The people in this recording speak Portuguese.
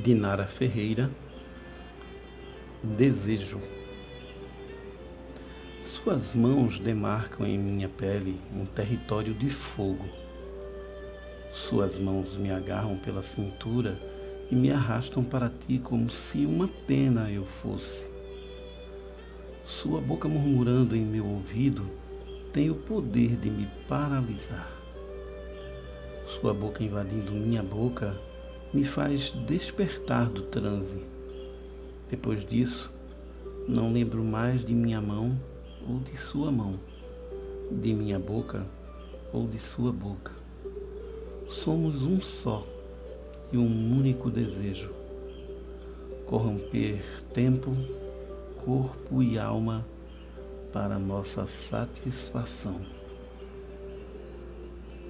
Dinara Ferreira, Desejo. Suas mãos demarcam em minha pele um território de fogo. Suas mãos me agarram pela cintura e me arrastam para ti como se uma pena eu fosse. Sua boca murmurando em meu ouvido tem o poder de me paralisar. Sua boca invadindo minha boca me faz despertar do transe. Depois disso, não lembro mais de minha mão ou de sua mão, de minha boca ou de sua boca. Somos um só e um único desejo: corromper tempo, corpo e alma para nossa satisfação.